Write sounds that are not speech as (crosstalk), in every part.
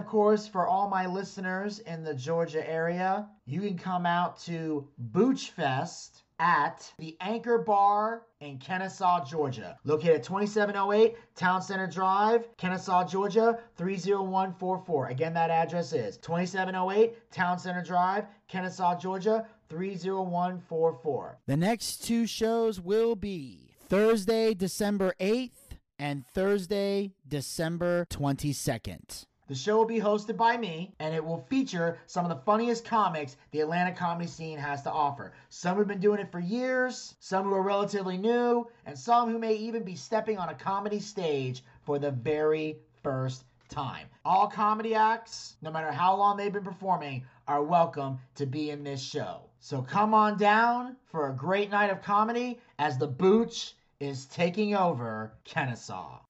of course, for all my listeners in the Georgia area, you can come out to Booch Fest at the Anchor Bar in Kennesaw, Georgia. Located at 2708 Town Center Drive, Kennesaw, Georgia, 30144. Again, that address is 2708 Town Center Drive, Kennesaw, Georgia, 30144. The next two shows will be Thursday, December 8th and Thursday, December 22nd. The show will be hosted by me, and it will feature some of the funniest comics the Atlanta comedy scene has to offer. Some who've been doing it for years, some who are relatively new, and some who may even be stepping on a comedy stage for the very first time. All comedy acts, no matter how long they've been performing, are welcome to be in this show. So come on down for a great night of comedy as the Booch is taking over Kennesaw.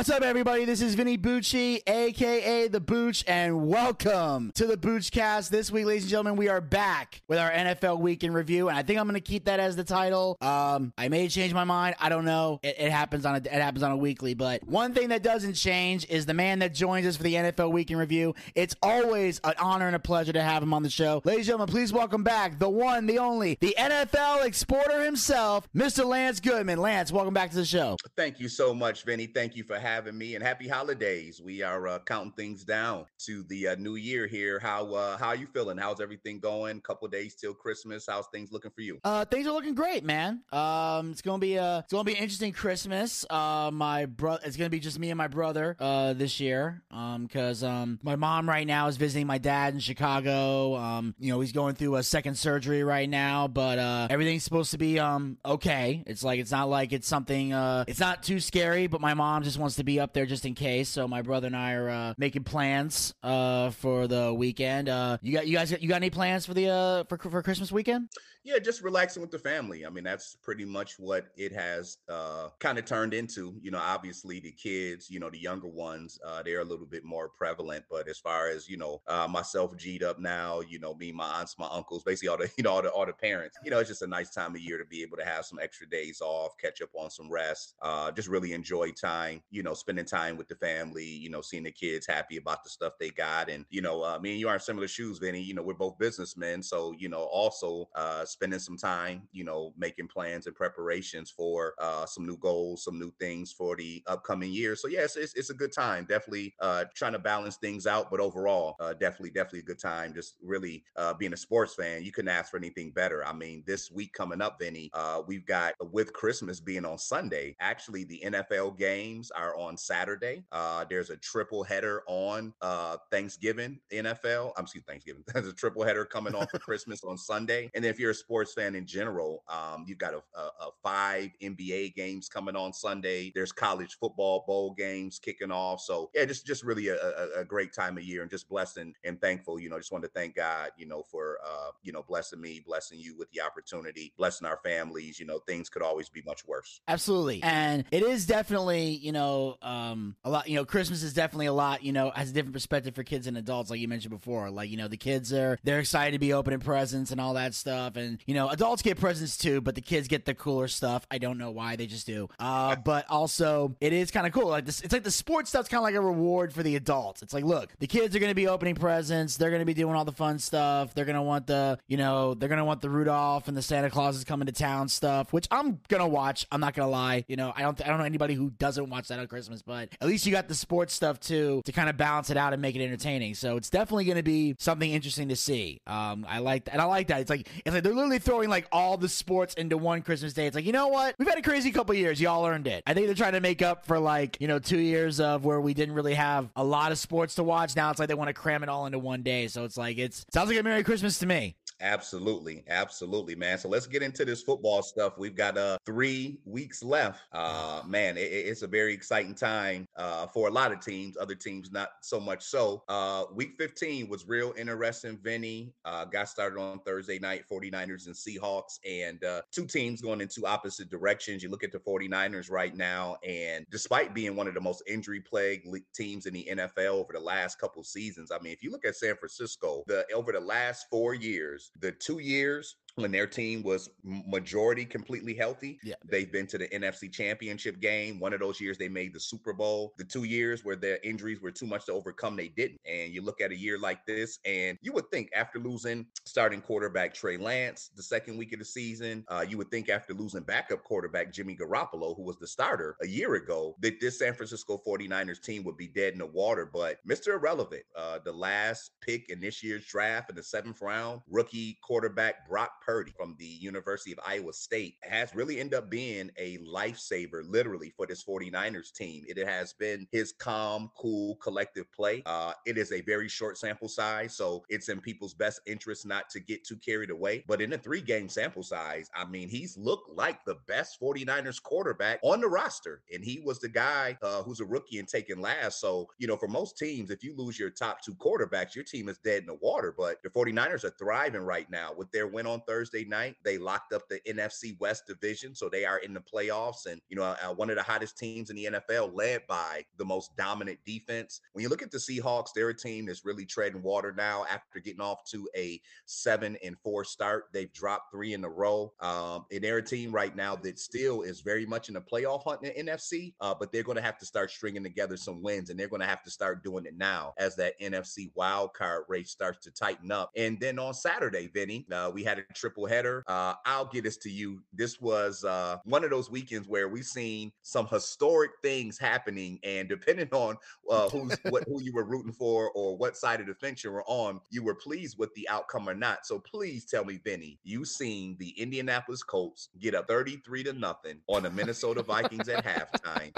What's up, everybody? This is Vinny Bucci, aka The Booch, and welcome to the Boochcast. This week, ladies and gentlemen, we are back with our NFL Week in Review, and I think I'm going to keep that as the title. Um, I may change my mind. I don't know. It, it happens on a it happens on a weekly, but one thing that doesn't change is the man that joins us for the NFL Week in Review. It's always an honor and a pleasure to have him on the show, ladies and gentlemen. Please welcome back the one, the only, the NFL exporter himself, Mr. Lance Goodman. Lance, welcome back to the show. Thank you so much, Vinny. Thank you for having me and happy holidays. We are uh, counting things down to the uh, new year here. How uh, how are you feeling? How's everything going? Couple days till Christmas. How's things looking for you? Uh, things are looking great, man. Um, it's gonna be a it's gonna be an interesting Christmas. Uh, my brother, it's gonna be just me and my brother uh this year. Um, because um my mom right now is visiting my dad in Chicago. Um, you know he's going through a second surgery right now, but uh everything's supposed to be um okay. It's like it's not like it's something uh it's not too scary, but my mom just wants to be up there just in case. So my brother and I are uh, making plans uh for the weekend. Uh, you got you guys you got any plans for the uh for for Christmas weekend? Yeah, just relaxing with the family. I mean, that's pretty much what it has uh, kind of turned into. You know, obviously the kids, you know, the younger ones, uh, they're a little bit more prevalent. But as far as you know, uh, myself G'd up now, you know, me, my aunts, my uncles, basically all the you know all the all the parents. You know, it's just a nice time of year to be able to have some extra days off, catch up on some rest, uh, just really enjoy time. You know, spending time with the family. You know, seeing the kids happy about the stuff they got, and you know, uh, me and you are in similar shoes, Vinny. You know, we're both businessmen, so you know, also uh, spending some time, you know, making plans and preparations for uh, some new goals, some new things for the upcoming year. So yes, it's, it's a good time. Definitely uh, trying to balance things out, but overall, uh, definitely, definitely a good time. Just really uh, being a sports fan, you couldn't ask for anything better. I mean, this week coming up, Vinny, uh, we've got with Christmas being on Sunday. Actually, the NFL games are on Saturday. Uh, there's a triple header on uh, Thanksgiving NFL. I'm excuse Thanksgiving. (laughs) There's a triple header coming on for (laughs) Christmas on Sunday. And if you're a sports fan in general, um, you've got a, a, a, five NBA games coming on Sunday. There's college football bowl games kicking off. So yeah, just just really a, a, great time of year and just blessed and, thankful. You know, just want to thank God, you know, for uh, you know, blessing me, blessing you with the opportunity, blessing our families. You know, things could always be much worse. Absolutely. And it is definitely, you know, um, a lot, you know, Christmas is definitely a lot, you know, has a different perspective for kids and adults, like you mentioned before. Like, you know, the kids are they're excited to be opening presents and all that stuff. And, you know, adults get presents too, but the kids get the cooler stuff. I don't know why they just do. Uh, but also it is kind of cool. Like this it's like the sports stuff's kind of like a reward for the adults. It's like, look, the kids are gonna be opening presents, they're gonna be doing all the fun stuff, they're gonna want the you know, they're gonna want the Rudolph and the Santa Claus is coming to town stuff, which I'm gonna watch. I'm not gonna lie. You know, I don't th- I don't know anybody who doesn't watch that on Christmas, but at least you got the sports stuff too to kind of balance it out and make it entertaining. So it's definitely gonna be something interesting to see. Um, I like that, and I like that. It's like it's like they're literally throwing like all the sports into one Christmas day. It's like you know what? We've had a crazy couple years. Y'all earned it. I think they're trying to make up for like you know two years of where we didn't really have a lot of sports to watch. Now it's like they want to cram it all into one day. So it's like it's sounds like a Merry Christmas to me. Absolutely, absolutely, man. So let's get into this football stuff. We've got uh three weeks left. Uh man, it, it's a very exciting time uh for a lot of teams. Other teams not so much so. Uh week 15 was real interesting. Vinny uh got started on Thursday night, 49ers and Seahawks, and uh two teams going in two opposite directions. You look at the 49ers right now, and despite being one of the most injury plagued teams in the NFL over the last couple seasons, I mean, if you look at San Francisco, the over the last four years, the two years when their team was majority completely healthy. Yeah. They've been to the NFC championship game. One of those years they made the Super Bowl. The two years where their injuries were too much to overcome, they didn't. And you look at a year like this, and you would think after losing starting quarterback Trey Lance the second week of the season, uh, you would think after losing backup quarterback Jimmy Garoppolo, who was the starter a year ago, that this San Francisco 49ers team would be dead in the water. But Mr. Irrelevant, uh, the last pick in this year's draft in the seventh round, rookie quarterback Brock Purdy from the University of Iowa State has really ended up being a lifesaver, literally, for this 49ers team. It has been his calm, cool, collective play. Uh, it is a very short sample size, so it's in people's best interest not to get too carried away. But in a three game sample size, I mean, he's looked like the best 49ers quarterback on the roster. And he was the guy uh, who's a rookie and taken last. So, you know, for most teams, if you lose your top two quarterbacks, your team is dead in the water. But the 49ers are thriving right now with their win on Thursday night. They locked up the NFC West division, so they are in the playoffs. And, you know, uh, one of the hottest teams in the NFL, led by the most dominant defense. When you look at the Seahawks, they're a team that's really treading water now after getting off to a seven and four start. They've dropped three in a row. Um, and they're a team right now that still is very much in the playoff hunt in the NFC, uh, but they're going to have to start stringing together some wins, and they're going to have to start doing it now as that NFC wild card race starts to tighten up. And then on Saturday, Vinny, uh, we had a triple header. Uh, I'll get this to you. This was uh, one of those weekends where we've seen some historic things happening, and depending on uh, who's (laughs) what who you were rooting for or what side of the fence you were on, you were pleased with the outcome or not. So please tell me, Vinny, you seen the Indianapolis Colts get a 33 to nothing on the Minnesota Vikings at halftime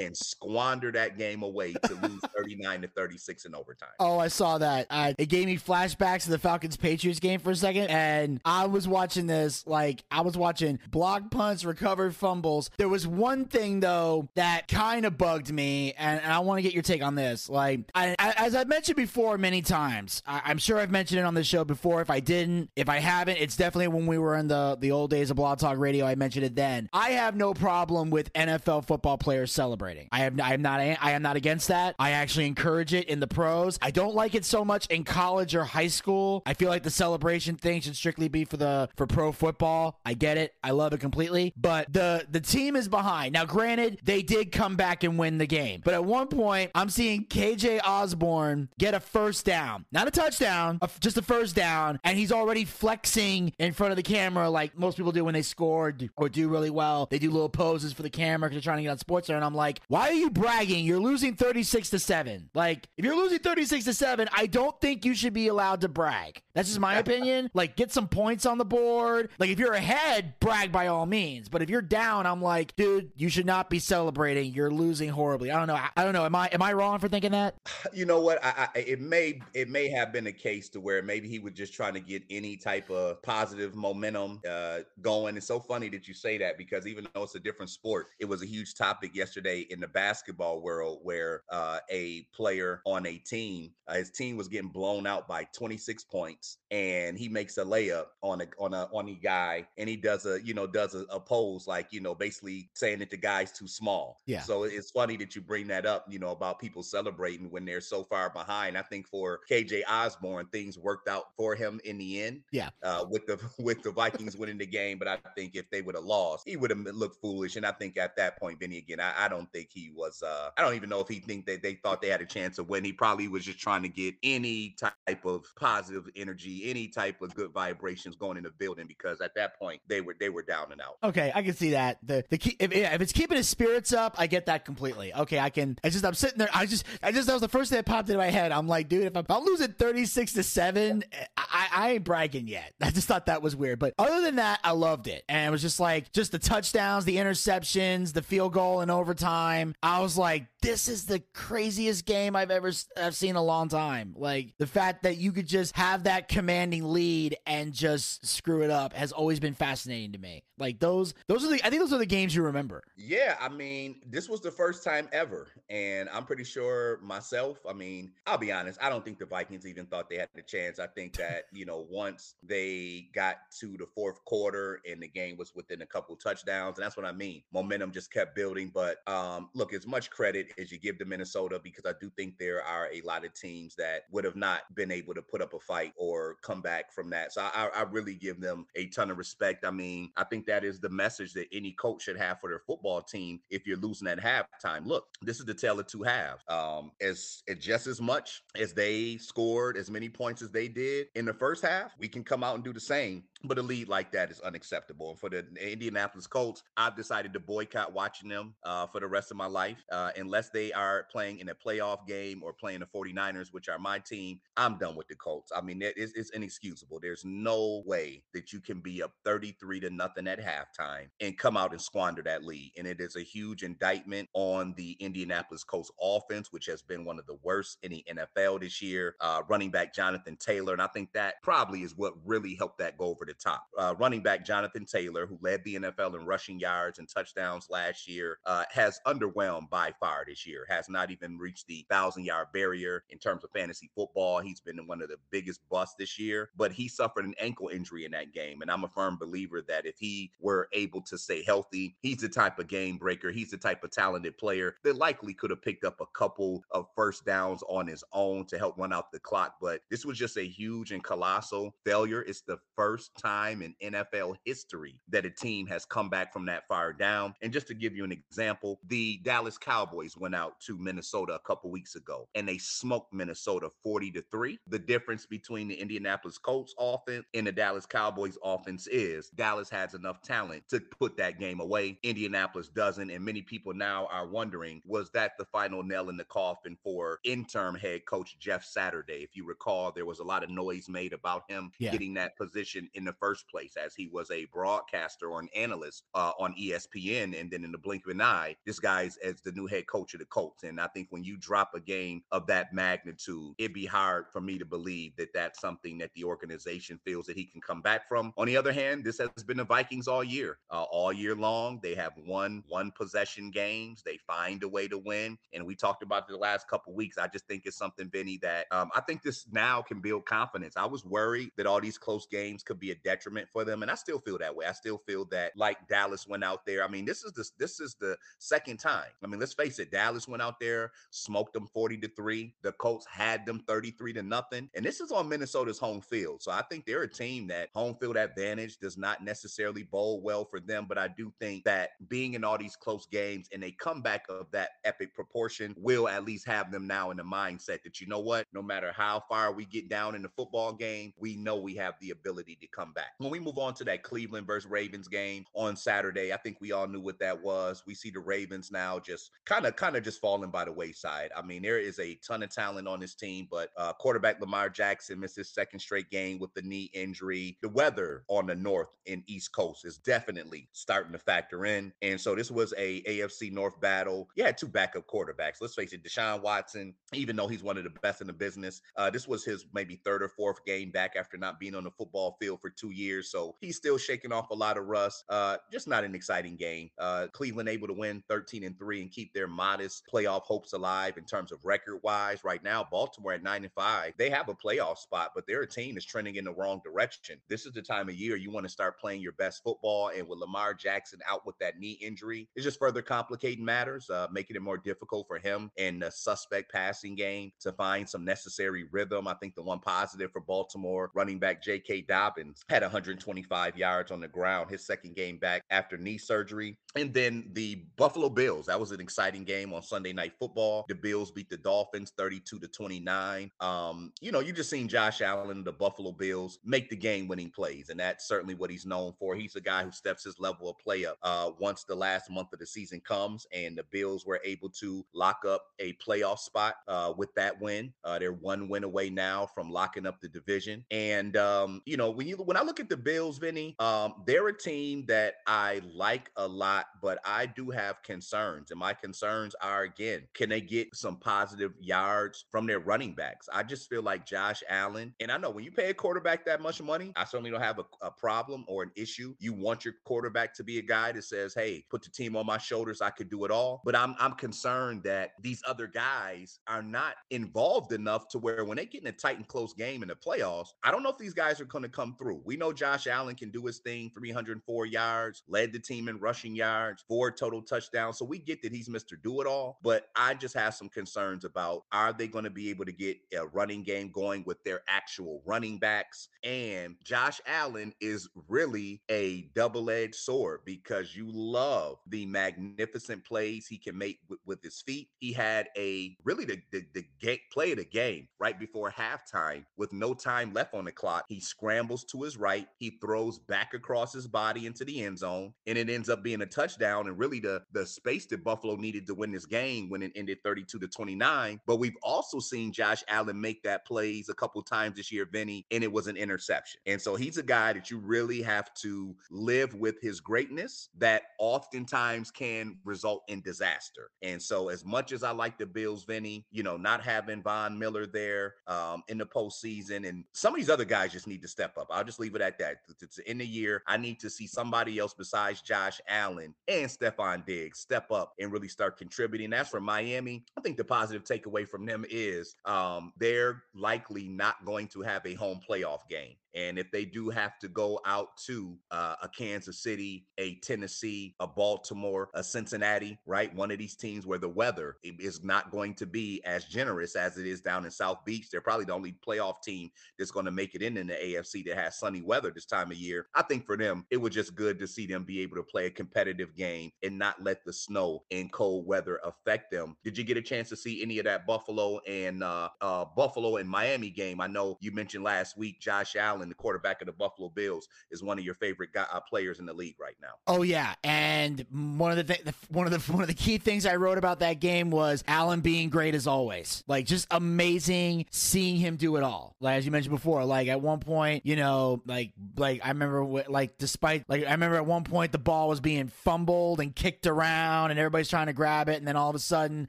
and squander that game away to lose 39 to 36 in overtime. Oh, I saw that. Uh, it gave me flashbacks to the Falcons Patriots game for a second, and I was watching this like I was watching block punts, recovered fumbles. There was one thing though that kind of bugged me, and, and I want to get your take on this. Like, I, I, as I've mentioned before many times, I, am sure I've mentioned it on the show before. If I didn't, if I haven't, it's definitely when we were in the the old days of Blog Talk Radio. I mentioned it then. I have no problem with NFL football players celebrating. I have I am not I am not against that. I actually encourage it in the pros. I don't like it so much in college or high school. I feel like the celebration thing should strictly be for the for pro football. I get it. I love it completely. But the the team is behind. Now granted, they did come back and win the game. But at one point, I'm seeing KJ Osborn get a first down. Not a touchdown, a, just a first down, and he's already flexing in front of the camera like most people do when they score or do really well. They do little poses for the camera because they're trying to get on sports and I'm like, like, why are you bragging? You're losing 36 to 7. Like, if you're losing 36 to 7, I don't think you should be allowed to brag. That's just my (laughs) opinion. Like, get some points on the board. Like, if you're ahead, brag by all means. But if you're down, I'm like, dude, you should not be celebrating. You're losing horribly. I don't know. I, I don't know. Am I am I wrong for thinking that? (sighs) You know what? I, I, it may it may have been a case to where maybe he was just trying to get any type of positive momentum uh, going. It's so funny that you say that because even though it's a different sport, it was a huge topic yesterday in the basketball world where uh, a player on a team, uh, his team was getting blown out by 26 points, and he makes a layup on a on a on a guy, and he does a you know does a, a pose like you know basically saying that the guy's too small. Yeah. So it's funny that you bring that up, you know, about people celebrating when they're so far behind. I think for KJ Osborn, things worked out for him in the end. Yeah. Uh, with the (laughs) with the Vikings winning the game, but I think if they would have lost, he would have looked foolish. And I think at that point, Benny again, I, I don't think he was. Uh, I don't even know if he think that they thought they had a chance of winning. He probably was just trying to get any type of positive energy, any type of good vibrations going in the building because at that point they were they were down and out. Okay, I can see that. The the key, if, if it's keeping his spirits up, I get that completely. Okay, I can. I just I'm sitting there. I just I just that was the first thing that popped into my head. I'm like, dude, if I'm, I'm losing 36 to seven, I, I ain't bragging yet. (laughs) I just thought that was weird. But other than that, I loved it, and it was just like just the touchdowns, the interceptions, the field goal in overtime. I was like, this is the craziest game I've ever I've seen in a long time. Like the fact that you could just have that commanding lead and just screw it up has always been fascinating to me. Like those those are the I think those are the games you remember. Yeah, I mean, this was the first time ever, and I'm pretty sure myself. I mean, I'll be honest. I don't think the Vikings even thought they had a chance. I think that (laughs) you know once they got to the fourth quarter and the game was within a couple touchdowns, and that's what I mean. Momentum just kept building. But um, look, as much credit as you give to Minnesota because I do think there are a lot of teams that would have not been able to put up a fight or come back from that. So I, I really give them a ton of respect. I mean, I think that is the message that any coach should have for their football team if you're losing at halftime. Look, this is the tale of two halves. Um, as, as just as much as they scored as many points as they did in the first half, we can come out and do the same but a lead like that is unacceptable. And for the Indianapolis Colts, I've decided to boycott watching them uh, for the rest of my life. Uh, unless they are playing in a playoff game or playing the 49ers, which are my team, I'm done with the Colts. I mean, it's, it's inexcusable. There's no way that you can be up 33 to nothing at halftime and come out and squander that lead. And it is a huge indictment on the Indianapolis Colts offense, which has been one of the worst in the NFL this year. Uh, running back Jonathan Taylor. And I think that probably is what really helped that go over the top. Uh, running back Jonathan Taylor, who led the NFL in rushing yards and touchdowns last year, uh, has underwhelmed by far this year. Has not even reached the thousand yard barrier in terms of fantasy football. He's been one of the biggest busts this year, but he suffered an ankle injury in that game. And I'm a firm believer that if he were able to stay healthy, he's the type of game breaker. He's the type of talented player that likely could have picked up a couple of first downs on his own to help run out the clock. But this was just a huge and colossal failure. It's the first time in NFL history that a team has come back from that far down. And just to give you an example, the Dallas Cowboys went out to Minnesota a couple weeks ago and they smoked Minnesota 40 to 3. The difference between the Indianapolis Colts offense and the Dallas Cowboys offense is Dallas has enough talent to put that game away. Indianapolis doesn't. And many people now are wondering was that the final nail in the coffin for interim head coach Jeff Saturday? If you recall, there was a lot of noise made about him Yeah. getting that position in the first place as he was a broadcaster or an analyst uh, on ESPN. And then in the blink of an eye, this guy's as the new head coach of the Colts. And I think when you drop a game of that magnitude, it'd be hard for me to believe that that's something that the organization feels that he can come back from. On the other hand, this has been the Vikings all year. Uh, all year long, they have won one possession games. They find a way to win. And we talked about the last couple weeks. I just think it's something, Vinny, that um, I think this now can build confidence. I was worried that all these close games could be a detriment for them, and I still feel that way. I still feel that like Dallas went out there. I mean, this is the this is the second time. I mean, let's face it, Dallas went out there, smoked them 40 to 3. The Colts had them 33 to nothing. And this is on Minnesota's home field. So I think they're a team that home field advantage does not necessarily bowl well for them. But I do think that being in all these close games and a comeback of that epic proportion will at least have them now in the mindset that you know what, no matter how far we get down in the football game, we know we have the ability to come come back. When we move on to that Cleveland versus Ravens game on Saturday, I think we all knew what that was. We see the Ravens now just kind of kind of just falling by the wayside. I mean, there is a ton of talent on this team, but uh, quarterback Lamar Jackson missed his second straight game with the knee injury. The weather on the north and east coast is definitely starting to factor in, and so this was a AFC North battle. You had two backup quarterbacks. Let's face it, Deshaun Watson, even though he's one of the best in the business, uh, this was his maybe third or fourth game back after not being on the football field for two years. So he's still shaking off a lot of rust. Uh, just not an exciting game. Uh, Cleveland able to win 13 and three and keep their modest playoff hopes alive in terms of record wise. Right now, Baltimore at nine and five, they have a playoff spot, but their team is trending in the wrong direction. This is the time of year you want to start playing your best football. And with Lamar Jackson out with that knee injury, it's just further complicating matters, uh, making it more difficult for him in the suspect passing game to find some necessary rhythm. I think the one positive for Baltimore running back J.K. Dobbins had 125 yards on the ground his second game back after knee surgery. And then the Buffalo Bills. That was an exciting game on Sunday Night Football. The Bills beat the Dolphins 32 to 29. Um, you know, you just seen Josh Allen, the Buffalo Bills, make the game winning plays. And that's certainly what he's known for. He's a guy who steps his level of play up uh, once the last month of the season comes. And the Bills were able to lock up a playoff spot uh, with that win. Uh, they're one win away now from locking up the division. And um, you know, when you when I look at the Bills, Vinny, um, they're a team that I like a lot, but I do have concerns. And my concerns are again, can they get some positive yards from their running backs? I just feel like Josh Allen, and I know when you pay a quarterback that much money, I certainly don't have a, a problem or an issue. You want your quarterback to be a guy that says, Hey, put the team on my shoulders, I could do it all. But I'm I'm concerned that these other guys are not involved enough to where when they get in a tight and close game in the playoffs, I don't know if these guys are going to come through. We know Josh Allen can do his thing, 304 yards, led the team in rushing yards, four total touchdowns. So we get that he's Mr. Do It All, but I just have some concerns about are they going to be able to get a running game going with their actual running backs? And Josh Allen is really a double edged sword because you love the magnificent plays he can make with, with his feet. He had a really the, the, the game, play of the game right before halftime with no time left on the clock. He scrambles to his right, he throws back across his body into the end zone, and it ends up being a touchdown. And really, the the space that Buffalo needed to win this game when it ended 32 to 29. But we've also seen Josh Allen make that plays a couple times this year, Vinny, and it was an interception. And so he's a guy that you really have to live with his greatness that oftentimes can result in disaster. And so, as much as I like the Bills, Vinny, you know, not having Von Miller there um, in the postseason, and some of these other guys just need to step up. I'll just leave it at that. It's in the year. I need to see somebody else besides Josh Allen and Stefon Diggs step up and really start contributing. As for Miami, I think the positive takeaway from them is um, they're likely not going to have a home playoff game. And if they do have to go out to uh, a Kansas City, a Tennessee, a Baltimore, a Cincinnati, right? One of these teams where the weather is not going to be as generous as it is down in South Beach. They're probably the only playoff team that's going to make it in in the AFC that has sunny weather this time of year. I think for them, it was just good to see them be able to play a competitive game and not let the snow and cold weather affect them. Did you get a chance to see any of that Buffalo and uh, uh, Buffalo and Miami game? I know you mentioned last week Josh Allen, the quarterback of the Buffalo Bills, is one of your favorite guy, uh, players in the league right now. Oh yeah, and one of the, th- one of the (laughs) one of the key things I wrote about that game was Allen being great as always. Like just amazing seeing him do it all. Like as you mentioned before, like at one point, you know, like like I remember like despite like I remember at one point the ball was being fumbled and kicked around and everybody's trying to grab it and then all of a sudden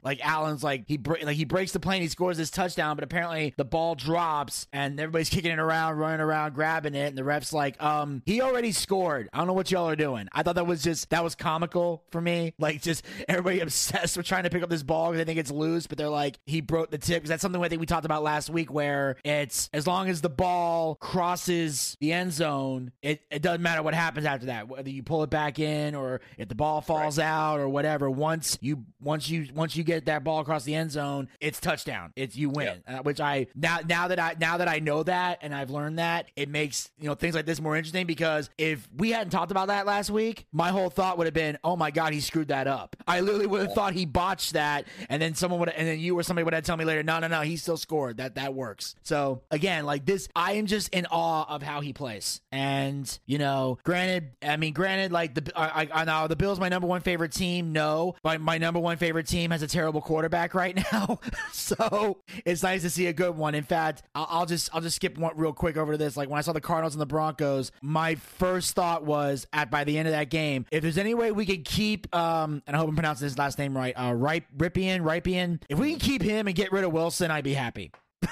like Allen's like he like he breaks the plane, he scores this touchdown, but apparently the ball drops and everybody's (laughs) kicking it around, running around, grabbing it, and the ref's like, um, he already scored. I don't know what y'all are doing. I thought that was just that was comical for me. Like just everybody (laughs) obsessed with trying to pick up this ball because they think it's loose, but they're like he broke the tip because that's something I think we talked about last week where it's as long as the ball crosses the end zone, it, it doesn't matter what happens after that. Whether you pull it back in or if the ball falls right. out or whatever. Once you once you once you get that ball across the end zone, it's touchdown. It's you win. Yep. Uh, which I now now that I now that I know that and I've learned that, it makes, you know, things like this more interesting because if we hadn't talked about that last week, my whole thought would have been, oh my God, he screwed that up. I literally would have thought he botched that. And then someone would, and then you or somebody would have tell me later, no, no, no, he still scored. That, that works. So again, like this, I am just in awe of how he plays. And, you know, granted, I mean, granted, like the, I, I know the Bills, my number one favorite team. No, but my number one favorite team has a terrible quarterback right now. (laughs) so it's nice to see a good one. In fact, I'll, I'll just, I'll just skip one real quick over to this. Like when I saw the Cardinals and the Broncos, my first thought was at by the end of that game, if there's any way we could keep, um, and I hope I'm pronouncing his last name right, uh, Ripe, Rypien, Rypien, if we can keep him and get rid of Wilson, I'd be happy. (laughs)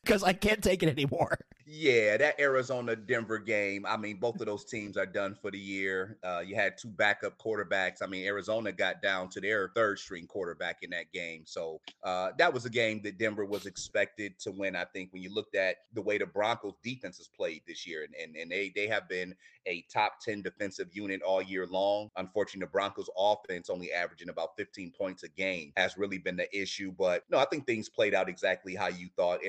(laughs) Because I can't take it anymore. Yeah, that Arizona Denver game. I mean, both of those teams are done for the year. Uh, you had two backup quarterbacks. I mean, Arizona got down to their third string quarterback in that game. So uh, that was a game that Denver was expected to win. I think when you looked at the way the Broncos defense has played this year, and, and, and they, they have been a top 10 defensive unit all year long. Unfortunately, the Broncos offense only averaging about 15 points a game has really been the issue. But no, I think things played out exactly how you thought.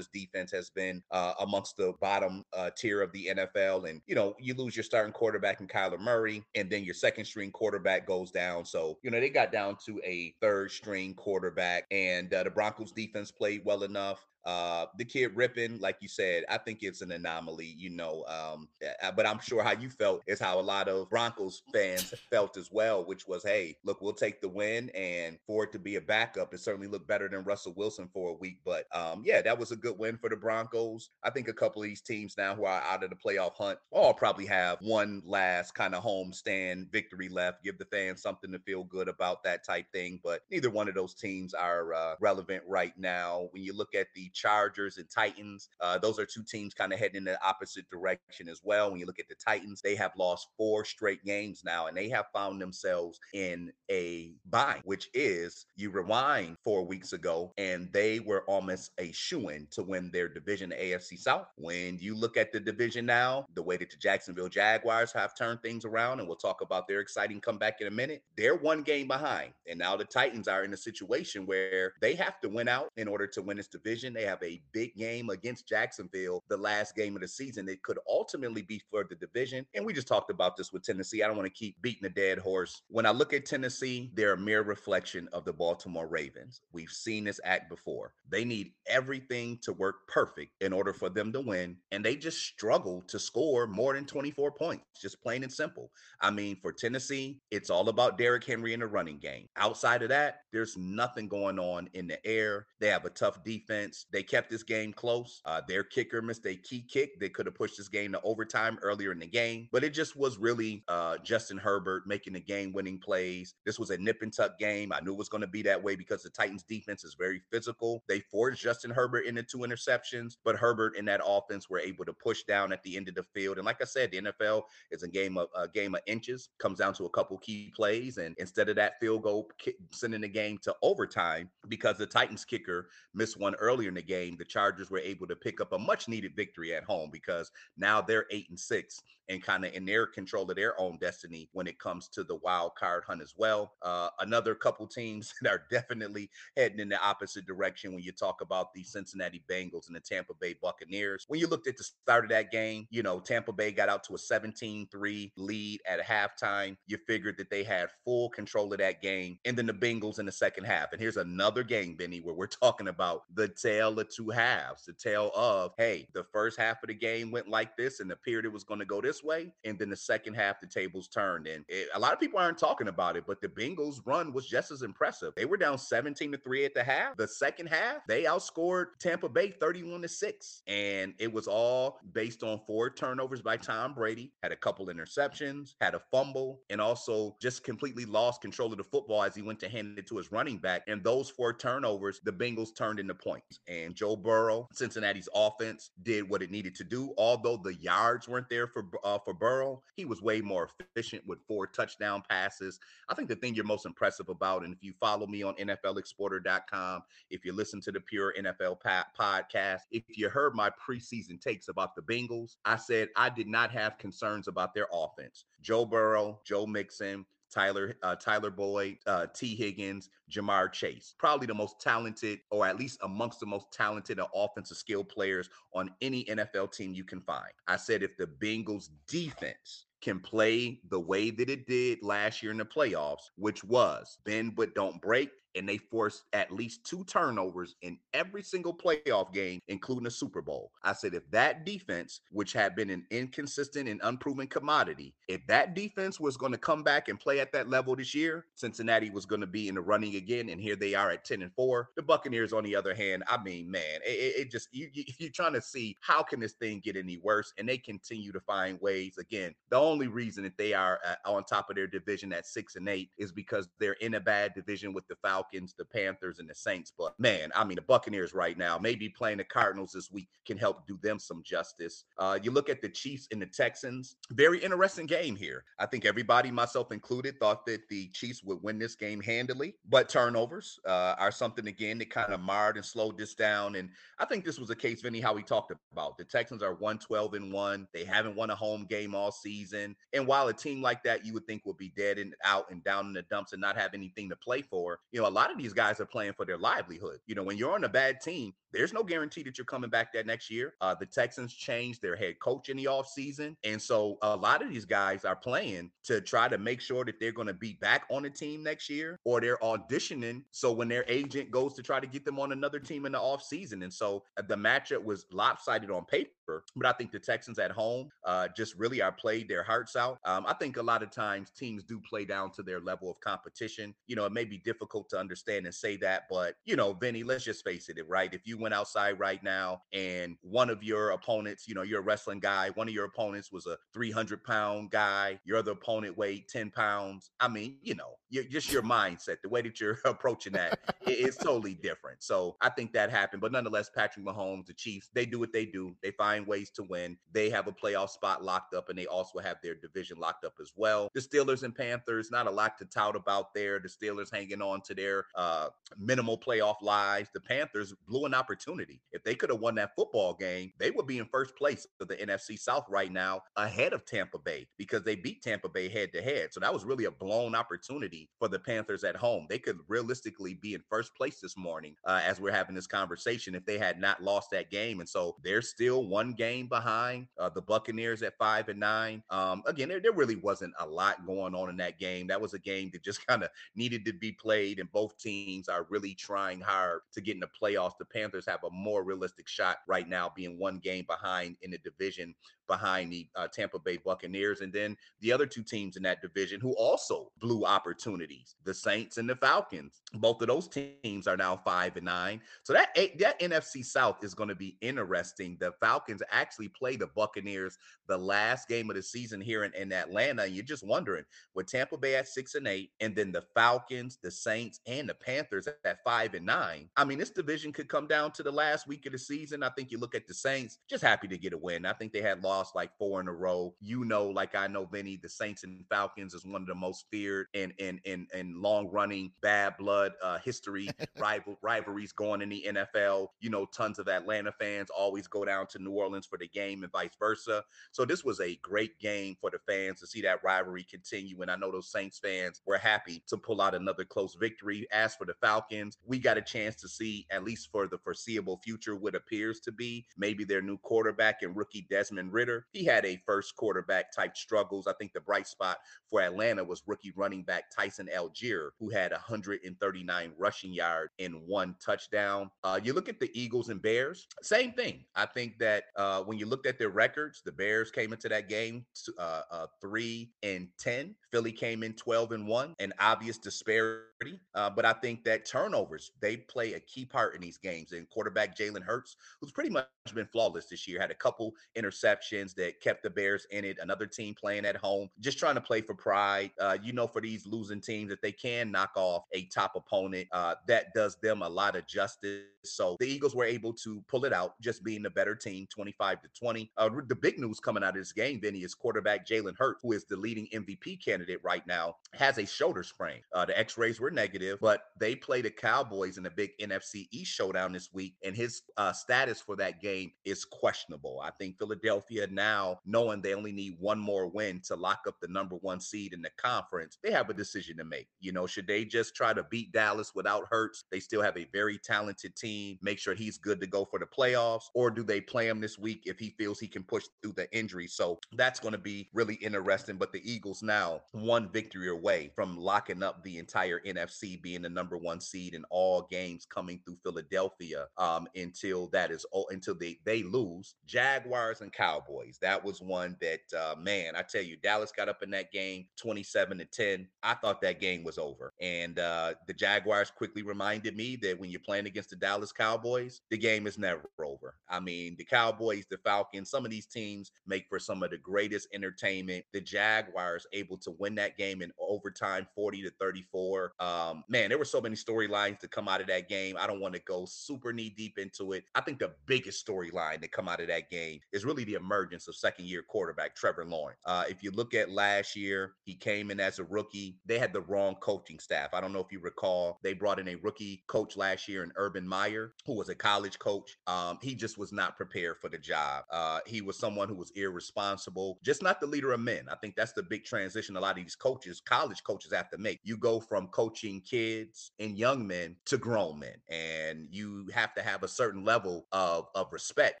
Arizona's defense has been uh, amongst amongst the bottom uh, tier of the NFL. And, you know, you lose your starting quarterback in Kyler Murray, and then your second string quarterback goes down. So, you know, they got down to a third string quarterback, and uh, the Broncos defense played well enough. Uh, the kid Rypien, like you said, I think it's an anomaly, you know. Um, but I'm sure how you felt is how a lot of Broncos fans felt as well, which was, hey, look, we'll take the win, and for it to be a backup, it certainly looked better than Russell Wilson for a week. But um, yeah, that was a good win for the Broncos. I think a couple of these teams now who are out of the playoff hunt all probably have one last kind of home stand victory left, give the fans something to feel good about that type thing. But neither one of those teams are uh, relevant right now. When you look at the Chargers and Titans. Uh, those are two teams kind of heading in the opposite direction as well. When you look at the Titans, they have lost four straight games now, and they have found themselves in a bind, which is you rewind four weeks ago, and they were almost a shoe in to win their division, the AFC South. When you look at the division now, the way that the Jacksonville Jaguars have turned things around, and we'll talk about their exciting comeback in a minute, they're one game behind. And now the Titans are in a situation where they have to win out in order to win this division. They have a big game against Jacksonville, the last game of the season. It could ultimately be for the division. And we just talked about this with Tennessee. I don't want to keep beating a dead horse. When I look at Tennessee, they're a mere reflection of the Baltimore Ravens. We've seen this act before. They need everything to work perfect in order for them to win. And they just struggle to score more than 24 points, just plain and simple. I mean, for Tennessee, it's all about Derrick Henry in the running game. Outside of that, there's nothing going on in the air. They have a tough defense. They kept this game close. Uh, their kicker missed a key kick. They could have pushed this game to overtime earlier in the game, but it just was really uh, Justin Herbert making the game winning plays. This was a nip and tuck game. I knew it was going to be that way because the Titans defense is very physical. They forced Justin Herbert into two interceptions, but Herbert and that offense were able to push down at the end of the field. And like I said, the NFL is a game of a game of inches. Comes down to a couple key plays, and instead of that field goal sending the game to overtime because the Titans kicker missed one earlier in the game, the Chargers were able to pick up a much needed victory at home because now they're eight and six and kind of in their control of their own destiny when it comes to the wild card hunt as well. Uh, another couple teams (laughs) that are definitely heading in the opposite direction when you talk about the Cincinnati Bengals and the Tampa Bay Buccaneers. When you looked at the start of that game, you know, Tampa Bay got out to a 17 3 lead at halftime. You figured that they had full control of that game. And then the Bengals in the second half. And here's another game, Benny, where we're talking about the tale of two halves, the tale of, hey, the first half of the game went like this and appeared it was going to go this way. And then the second half, the tables turned. And it, a lot of people aren't talking about it, but the Bengals run was just as impressive. They were down 17 to 3 at the half. The second half, they outscored Tampa Bay 31 to 6. And it was all based on four turnovers by Tom Brady, had a couple interceptions, had a fumble, and also just completely lost control of the football as he went to hand it to his running back. And those four turnovers, the Bengals turned into points. And Joe Burrow, Cincinnati's offense, did what it needed to do. Although the yards weren't there for uh, Uh, for Burrow, he was way more efficient with four touchdown passes. I think the thing you're most impressive about, and if you follow me on NFLExporter.com, if you listen to the Pure NFL podcast, if you heard my preseason takes about the Bengals, I said I did not have concerns about their offense. Joe Burrow, Joe Mixon, Tyler uh, Tyler Boyd, uh, Tee Higgins, Ja'Marr Chase, probably the most talented, or at least amongst the most talented offensive skill players on any NFL team you can find. I said if the Bengals defense can play the way that it did last year in the playoffs, which was bend but don't break, and they forced at least two turnovers in every single playoff game, including the Super Bowl. I said, if that defense, which had been an inconsistent and unproven commodity, if that defense was going to come back and play at that level this year, Cincinnati was going to be in the running again. And here they are at 10 and 4. The Buccaneers, on the other hand, I mean, man, it, it just, you, you, you're trying to see how can this thing get any worse? And they continue to find ways. Again, the only reason that they are uh, on top of their division at six and eight is because they're in a bad division with the Falcons Falcons, the Panthers, and the Saints. But man, I mean, the Buccaneers right now, maybe playing the Cardinals this week can help do them some justice. Uh, you look at the Chiefs and the Texans, very interesting game here. I think everybody, myself included, thought that the Chiefs would win this game handily, but turnovers uh, are something again that kind of marred and slowed this down. And I think this was a case, Vinny, how we talked about. The Texans are 112 and 1. They haven't won a home game all season. And while a team like that you would think would be dead and out and down in the dumps and not have anything to play for, you know, a lot of these guys are playing for their livelihood. You know, when you're on a bad team, there's no guarantee that you're coming back that next year. Uh, the Texans changed their head coach in the offseason. And so a lot of these guys are playing to try to make sure that they're going to be back on the team next year or they're auditioning. So when their agent goes to try to get them on another team in the offseason. And so uh, the matchup was lopsided on paper, but I think the Texans at home uh, just really are played their hearts out. Um, I think a lot of times teams do play down to their level of competition. You know, it may be difficult to understand and say that, but, you know, Vinny, let's just face it, right? If you went outside right now and one of your opponents, you know, you're a wrestling guy, one of your opponents was a 300 pound guy, your other opponent weighed 10 pounds. I mean, you know, just your mindset, the way that you're (laughs) approaching that is totally different. So I think that happened. But nonetheless, Patrick Mahomes, the Chiefs, they do what they do. They find ways to win. They have a playoff spot locked up and they also have their division locked up as well. The Steelers and Panthers, not a lot to tout about there. The Steelers hanging on to their uh, minimal playoff lives. The Panthers blew an opportunity opportunity. If they could have won that football game, they would be in first place of the NFC South right now, ahead of Tampa Bay because they beat Tampa Bay head to head. So that was really a blown opportunity for the Panthers at home. They could realistically be in first place this morning uh, as we're having this conversation if they had not lost that game. And so they're still one game behind uh, the Buccaneers at five and nine. Um, again, there, there really wasn't a lot going on in that game. That was a game that just (laughs) kind of needed to be played, and both teams are really trying hard to get in the playoffs. The Panthers Have a more realistic shot right now, being one game behind in the division behind the uh, Tampa Bay Buccaneers. And then the other two teams in that division who also blew opportunities, the Saints and the Falcons. Both of those teams are now five and nine. So that that NFC South is going to be interesting. The Falcons actually play the Buccaneers the last game of the season here in, in Atlanta. And you're just wondering with Tampa Bay at six and eight, and then the Falcons, the Saints, and the Panthers at five and nine. I mean, this division could come down to the last week of the season. I think you look at the Saints, just happy to get a win. I think they had lost lost like four in a row. You know, like I know, Vinny, the Saints and Falcons is one of the most feared and and and, and long running bad blood uh, history (laughs) rival rivalries going in the NFL. You know, tons of Atlanta fans always go down to New Orleans for the game and vice versa. So this was a great game for the fans to see that rivalry continue. And I know those Saints fans were happy to pull out another close victory. As for the Falcons, we got a chance to see, at least for the foreseeable future, what appears to be maybe their new quarterback and rookie Desmond He had a first quarterback type struggles. I think the bright spot for Atlanta was rookie running back Tyson Allgeier, who had 139 rushing yards and one touchdown. Uh, you look at the Eagles and Bears, same thing. I think that uh, when you looked at their records, the Bears came into that game uh, uh, three and ten. Philly came in 12 and one, an obvious disparity. Uh, but I think that turnovers they play a key part in these games. And quarterback Jalen Hurts, who's pretty much been flawless this year, had a couple interceptions that kept the Bears in it. Another team playing at home, just trying to play for pride. Uh, you know, for these losing teams, that they can knock off a top opponent, uh, that does them a lot of justice. So the Eagles were able to pull it out, just being the better team, 25 to 20. Uh, the big news coming out of this game, Vinny, is quarterback Jalen Hurt, who is the leading MVP candidate right now, has a shoulder sprain. Uh, the X-rays were negative, but they play the Cowboys in the big NFC East showdown this week, and his uh, status for that game is questionable. I think Philadelphia Philadelphia now, knowing they only need one more win to lock up the number one seed in the conference, they have a decision to make. You know, should they just try to beat Dallas without Hurts? They still have a very talented team. Make sure he's good to go for the playoffs, or do they play him this week if he feels he can push through the injury? So that's going to be really interesting. But the Eagles now one victory away from locking up the entire NFC, being the number one seed in all games coming through Philadelphia um, until that is until they they lose. Jaguars and Cowboys. That was one that uh, man, I tell you, Dallas got up in that game 27 to 10. I thought that game was over, and uh, the Jaguars quickly reminded me that when you're playing against the Dallas Cowboys, the game is never over. I mean, the Cowboys, the Falcons, some of these teams make for some of the greatest entertainment. The Jaguars able to win that game in overtime, 40 to 34. Um, man, there were so many storylines to come out of that game. I don't want to go super knee deep into it. I think the biggest storyline to come out of that game is really the emergence of second year quarterback Trevor Lawrence. Uh, if you look at last year, he came in as a rookie. They had the wrong coaching staff. I don't know if you recall, they brought in a rookie coach last year in Urban Meyer, who was a college coach. Um, he just was not prepared for the job. Uh, he was someone who was irresponsible, just not the leader of men. I think that's the big transition a lot of these coaches, college coaches, have to make. You go from coaching kids and young men to grown men, and you have to have a certain level of, of respect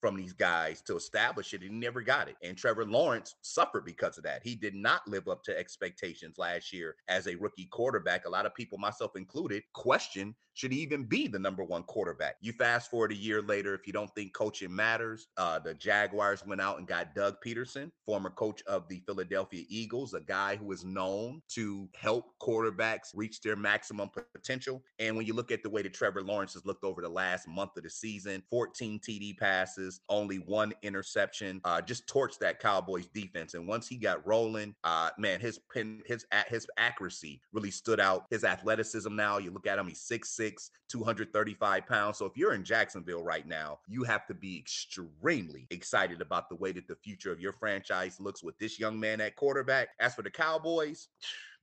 from these guys to establish it. And never got it. And Trevor Lawrence suffered because of that. He did not live up to expectations last year as a rookie quarterback. A lot of people, myself included, question should even be the number one quarterback. You fast forward a year later, if you don't think coaching matters, uh, the Jaguars went out and got Doug Pederson, former coach of the Philadelphia Eagles, a guy who is known to help quarterbacks reach their maximum potential. And when you look at the way that Trevor Lawrence has looked over the last month of the season, 14 TD passes, only one interception, uh, just torched that Cowboys defense. And once he got rolling, uh, man, his pin, his his accuracy really stood out. His athleticism now, you look at him, he's 6'6, 235 pounds. So if you're in Jacksonville right now, you have to be extremely excited about the way that the future of your franchise looks with this young man at quarterback. As for the Cowboys,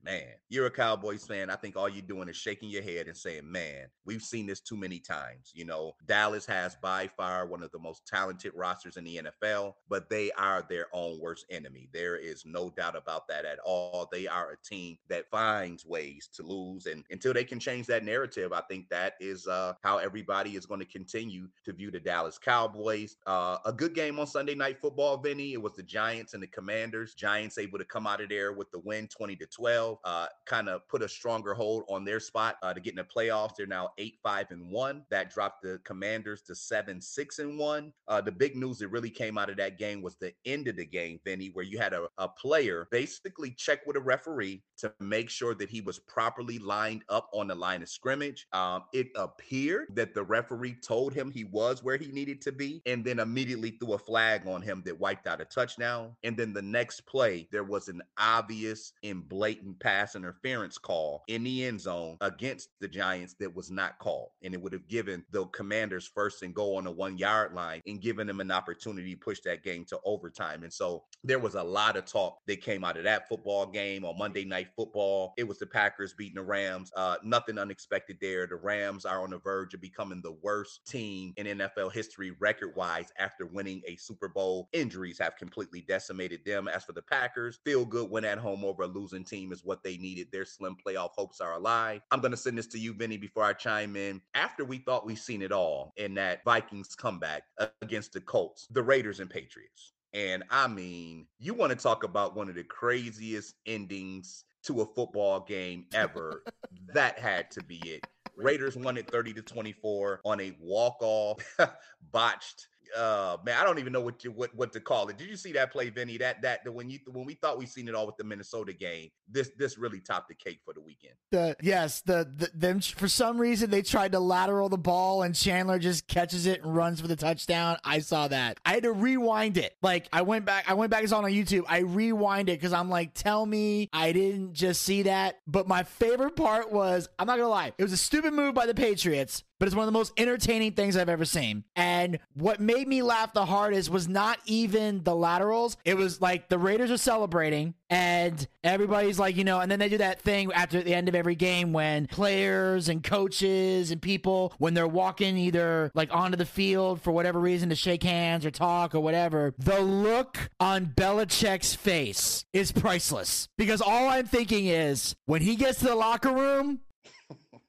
man, you're a Cowboys fan. I think all you're doing is shaking your head and saying, man, we've seen this too many times. You know, Dallas has by far one of the most talented rosters in the NFL, but they are their own worst enemy. There is no doubt about that at all. They are a team that finds ways to lose. And until they can change that narrative, I think that is uh, how everybody is going to continue to view the Dallas Cowboys. Uh, a good game on Sunday Night Football, Vinny. It was the Giants and the Commanders. Giants able to come out of there with the win 20 to 12 uh, kind of put a stronger hold on their spot uh, to get in the playoffs. They're now eight, five, and one. That dropped the Commanders to seven, six, and one. Uh, the big news that really came out of that game was the end of the game, Vinny, where you had a, a player basically check with a referee to make sure that he was properly lined up on the line of scrimmage. Um, it appeared that the referee told him he was where he needed to be, and then immediately threw a flag on him that wiped out a touchdown. And then the next play, there was an obvious and blatant pass interference call in the end zone against the Giants that was not called. And it would have given the commanders first and go on the one yard line and given them an opportunity to push that game to overtime. And so there was a lot of talk that came out of that football game on Monday Night Football. It was the Packers beating the Rams. Uh, nothing unexpected there. The Rams are on the verge of becoming the worst team in NFL history record wise after winning a Super Bowl. Injuries have completely decimated them. As for the Packers, feel good win at home over a losing team is what they needed. Their slim playoff hopes are alive. I'm going to send this to you, Vinny, before I chime in. After we thought we've seen it all in that Vikings comeback against the Colts, the Raiders, and Patriots. And I mean, you want to talk about one of the craziest endings to a football game ever. (laughs) that had to be it. Raiders won it 30 to 24 on a walk-off (laughs) botched uh man, I don't even know what you what what to call it. Did you see that play, Vinny? That that the, when you when we thought we seen it all with the Minnesota game, this this really topped the cake for the weekend. The yes, the, the them for some reason they tried to lateral the ball and Chandler just catches it and runs for the touchdown. I saw that. I had to rewind it. Like I went back, I went back. It's on on YouTube. I rewind it because I'm like, tell me I didn't just see that. But my favorite part was, I'm not gonna lie, it was a stupid move by the Patriots but it's one of the most entertaining things I've ever seen. And what made me laugh the hardest was not even the laterals. It was like the Raiders are celebrating and everybody's like, you know, and then they do that thing after the end of every game when players and coaches and people, when they're walking either like onto the field for whatever reason to shake hands or talk or whatever, the look on Belichick's face is priceless. Because all I'm thinking is when he gets to the locker room,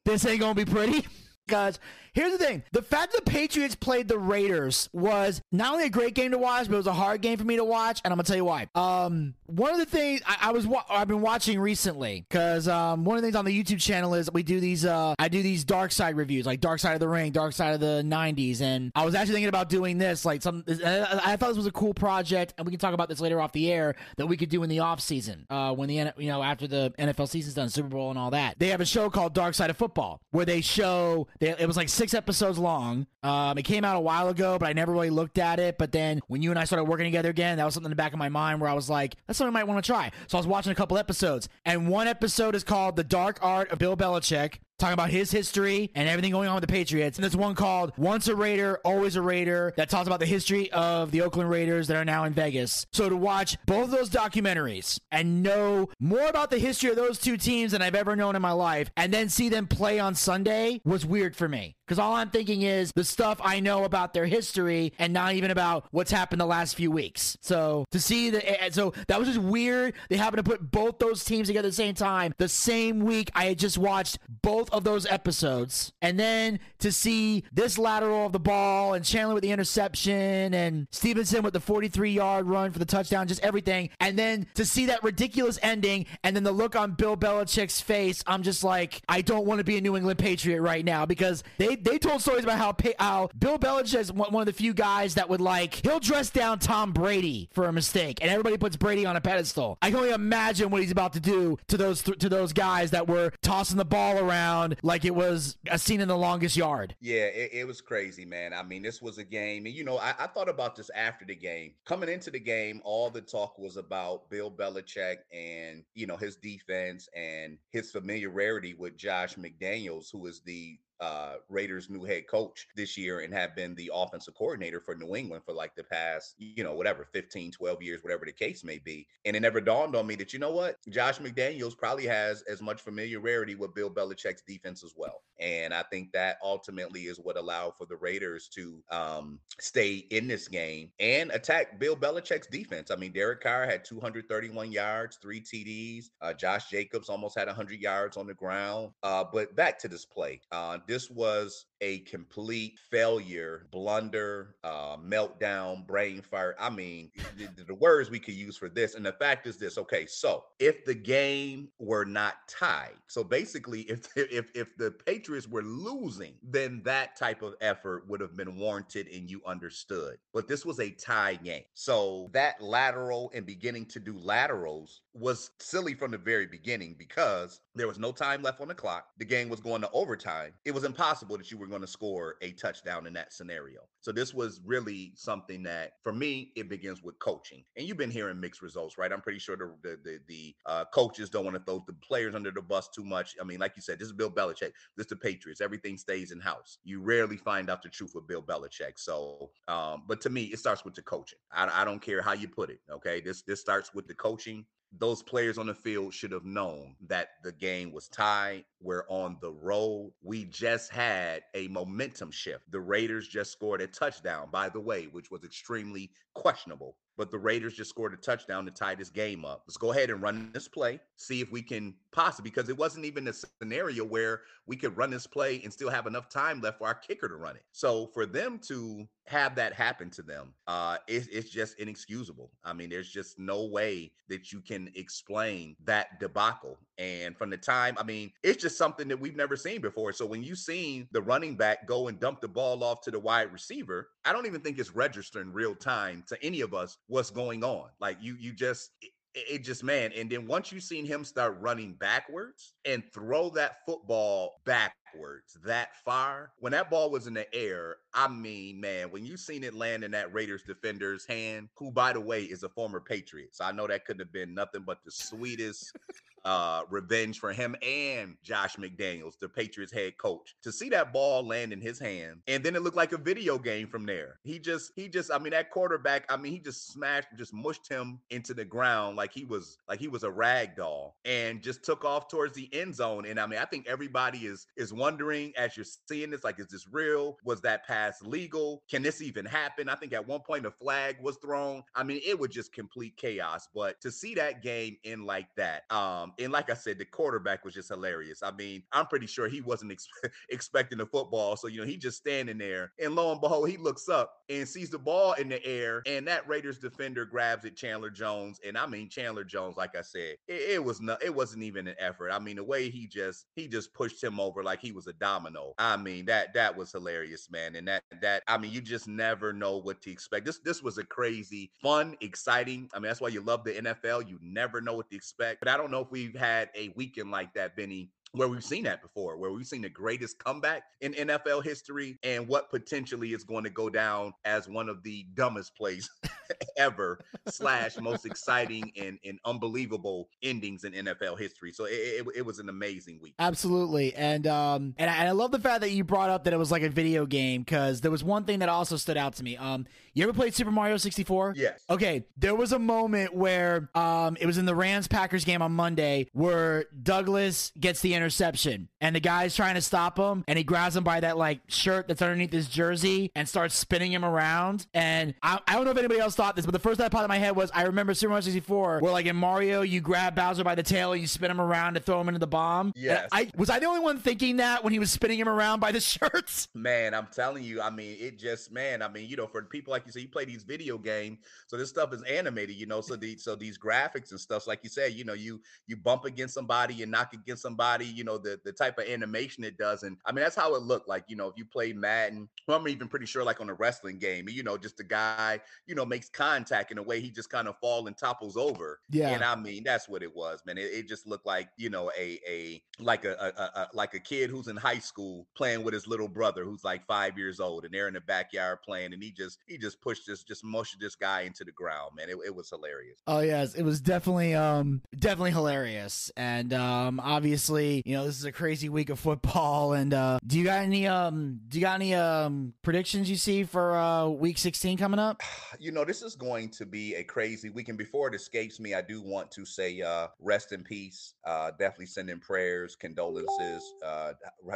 this ain't gonna be pretty. (laughs) Because Here's the thing: the fact that the Patriots played the Raiders was not only a great game to watch, but it was a hard game for me to watch, and I'm gonna tell you why. Um, one of the things I, I was wa- I've been watching recently because um, one of the things on the YouTube channel is we do these uh, I do these Dark Side reviews, like Dark Side of the Ring, Dark Side of the '90s, and I was actually thinking about doing this. Like some, I thought this was a cool project, and we can talk about this later off the air that we could do in the off season uh, when the you know after the NFL season's done, Super Bowl and all that. They have a show called Dark Side of Football where they show they, it was like six episodes long. Um, it came out a while ago, but I never really looked at it. But then when you and I started working together again, that was something in the back of my mind where I was like, that's something I might want to try. So I was watching a couple episodes, and one episode is called The Dark Art of Bill Belichick talking about his history and everything going on with the Patriots. And there's one called Once a Raider, Always a Raider that talks about the history of the Oakland Raiders that are now in Vegas. So to watch both of those documentaries and know more about the history of those two teams than I've ever known in my life and then see them play on Sunday was weird for me. Because all I'm thinking is the stuff I know about their history and not even about what's happened the last few weeks. So to see that, so that was just weird. They happened to put both those teams together at the same time. The same week I had just watched both of those episodes. And then to see this lateral of the ball and Chandler with the interception and Stevenson with the 43 yard run for the touchdown, just everything. And then to see that ridiculous ending and then the look on Bill Belichick's face, I'm just like, I don't want to be a New England Patriot right now because they, they told stories about how, how Bill Belichick is one of the few guys that would like, he'll dress down Tom Brady for a mistake and everybody puts Brady on a pedestal. I can only imagine what he's about to do to those, to those guys that were tossing the ball around like it was a scene in the longest yard. Yeah, it, it was crazy, man. I mean, this was a game. And, you know, I, I, thought about this after the game. Coming into the game, all the talk was about Bill Belichick and, you know, his defense and his familiarity with Josh McDaniels, who is the uh, Raiders' new head coach this year and have been the offensive coordinator for New England for like the past, you know, whatever, 15, 12 years, whatever the case may be. And it never dawned on me that, you know what? Josh McDaniels probably has as much familiarity with Bill Belichick's defense as well. And I think that ultimately is what allowed for the Raiders to um, stay in this game and attack Bill Belichick's defense. I mean, Derek Carr had 231 yards, three TDs. Uh, Josh Jacobs almost had 100 yards on the ground. Uh, but back to this play. Uh, this was a complete failure, blunder, uh, meltdown, brain fire. I mean, the, the, words we could use for this. And the fact is this: okay, so if the game were not tied, so basically, if (laughs) if if the Patriots were losing, then that type of effort would have been warranted, and you understood. But this was a tie game, so that lateral and beginning to do laterals was silly from the very beginning because there was no time left on the clock. The game was going to overtime. It was impossible that you were going to score a touchdown in that scenario. So this was really something that, for me, it begins with coaching. And you've been hearing mixed results, right? I'm pretty sure the the the, the uh, coaches don't want to throw the players under the bus too much. I mean, like you said, this is Bill Belichick. This is the Patriots. Everything stays in house. You rarely find out the truth with Bill Belichick. So, um, but to me, it starts with the coaching. I, I don't care how you put it. Okay, this this starts with the coaching those players on the field should have known that the game was tied. We're on the road. We just had a momentum shift. The Raiders just scored a touchdown, by the way, which was extremely questionable but the Raiders just scored a touchdown to tie this game up. Let's go ahead and run this play, see if we can possibly, because it wasn't even a scenario where we could run this play and still have enough time left for our kicker to run it. So for them to have that happen to them, uh, it, it's just inexcusable. I mean, there's just no way that you can explain that debacle. And from the time, I mean, it's just something that we've never seen before. So when you seen the running back go and dump the ball off to the wide receiver, I don't even think it's registering real time to any of us what's going on. Like you, you just it, just man. And then once you've seen him start running backwards and throw that football backwards that far, when that ball was in the air, I mean, man, when you seen it land in that Raiders defender's hand, who by the way is a former Patriot, so I know that couldn't have been nothing but the sweetest uh, revenge for him and Josh McDaniels, the Patriots head coach. To see that ball land in his hand, and then it looked like a video game from there. He just, he just, I mean, that quarterback, I mean, he just smashed, just mushed him into the ground like he was, like he was a rag doll, and just took off towards the end zone. And I mean, I think everybody is is wondering as you're seeing this, like, is this real? Was that pass legal? Can this even happen? I think at one point a flag was thrown. I mean, it was just complete chaos. But to see that game in like that, um, Um, and like I said, the quarterback was just hilarious. I mean, I'm pretty sure he wasn't ex- (laughs) expecting the football. So, you know, he just standing there and lo and behold, he looks up and sees the ball in the air and that Raiders defender grabs it, Chandler Jones. And I mean, Chandler Jones, like I said, it, it was not, it wasn't even an effort. I mean, the way he just, he just pushed him over like he was a domino. I mean, that, that was hilarious, man. And that, that, I mean, you just never know what to expect. This, this was a crazy, fun, exciting. I mean, that's why you love the NFL. You never know what to expect. But I don't know if we've had a weekend like that, Benny, where we've seen that before, where we've seen the greatest comeback in NFL history and what potentially is going to go down as one of the dumbest plays (laughs) ever, slash most exciting and, and unbelievable endings in NFL history. So it, it, it, was an amazing week. Absolutely. And um and I, and I love the fact that you brought up that it was like a video game because there was one thing that also stood out to me. Um you ever played Super Mario 64? Yes. Okay. There was a moment where um it was in the Rams Packers game on Monday where Douglas gets the interception and the guy's trying to stop him and he grabs him by that like shirt that's underneath his jersey and starts spinning him around. And I, I don't know if anybody else thought this, but the first thing that popped in my head was I remember Super Mario 64 where like in Mario you grab Bowser by the tail and you spin him around to throw him into the bomb. Yes. And I was I the only one thinking that when he was spinning him around by the (laughs) shirts? Man, I'm telling you, I mean, it just man, I mean, you know, for people like you say, you play these video games, so this stuff is animated, you know, so the so these graphics and stuff, like you said, you know, you you bump against somebody you knock against somebody, you know, the the type of animation it does, and I mean that's how it looked like, you know, if you play Madden, well, I'm even pretty sure like on a wrestling game, you know, just the guy, you know, makes contact in a way he just kind of fall and topples over. Yeah. And I mean, that's what it was, man. It, it just looked like, you know, a a like a, a, a like a kid who's in high school playing with his little brother who's like five years old and they're in the backyard playing and he just he just pushed this just mushed this guy into the ground, man. It, it was hilarious. Oh yes, it was definitely um definitely hilarious. And um obviously, you know, this is a crazy week of football and uh do you got any um do you got any um predictions you see for uh week 16 coming up? (sighs) You know, this is going to be a crazy week. And Before it escapes me, I do want to say uh rest in peace. Uh definitely sending prayers, condolences, uh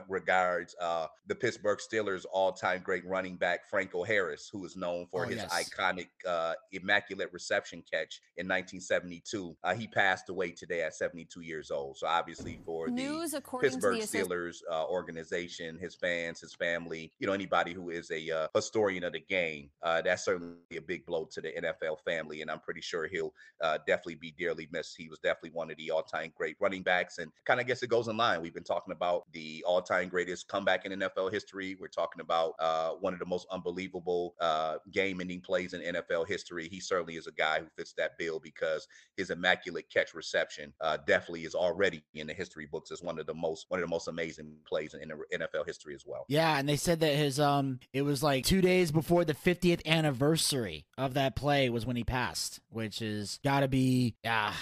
regards uh the Pittsburgh Steelers all-time great running back Franco Harris, who is known for Oh, his yes. iconic uh immaculate reception catch in 1972. Uh he passed away today at 72 years old. So obviously for the News according to Pittsburgh the Steelers uh, organization, his fans, his family, you know, anybody who is a uh, historian of the game, uh, that's certainly a big blow to the NFL family. And I'm pretty sure he'll uh, definitely be dearly missed. He was definitely one of the all time great running backs. And kind of guess it goes in line. We've been talking about the all time greatest comeback in NFL history. We're talking about uh, one of the most unbelievable uh, game ending plays in NFL history. He certainly is a guy who fits that bill because his immaculate catch reception uh, definitely is already in the history books as one of the most one of the most amazing plays in, NFL history as well. Yeah, and they said that his um it was like 2 days before the 50th anniversary of that play was when he passed, which is got to be yeah,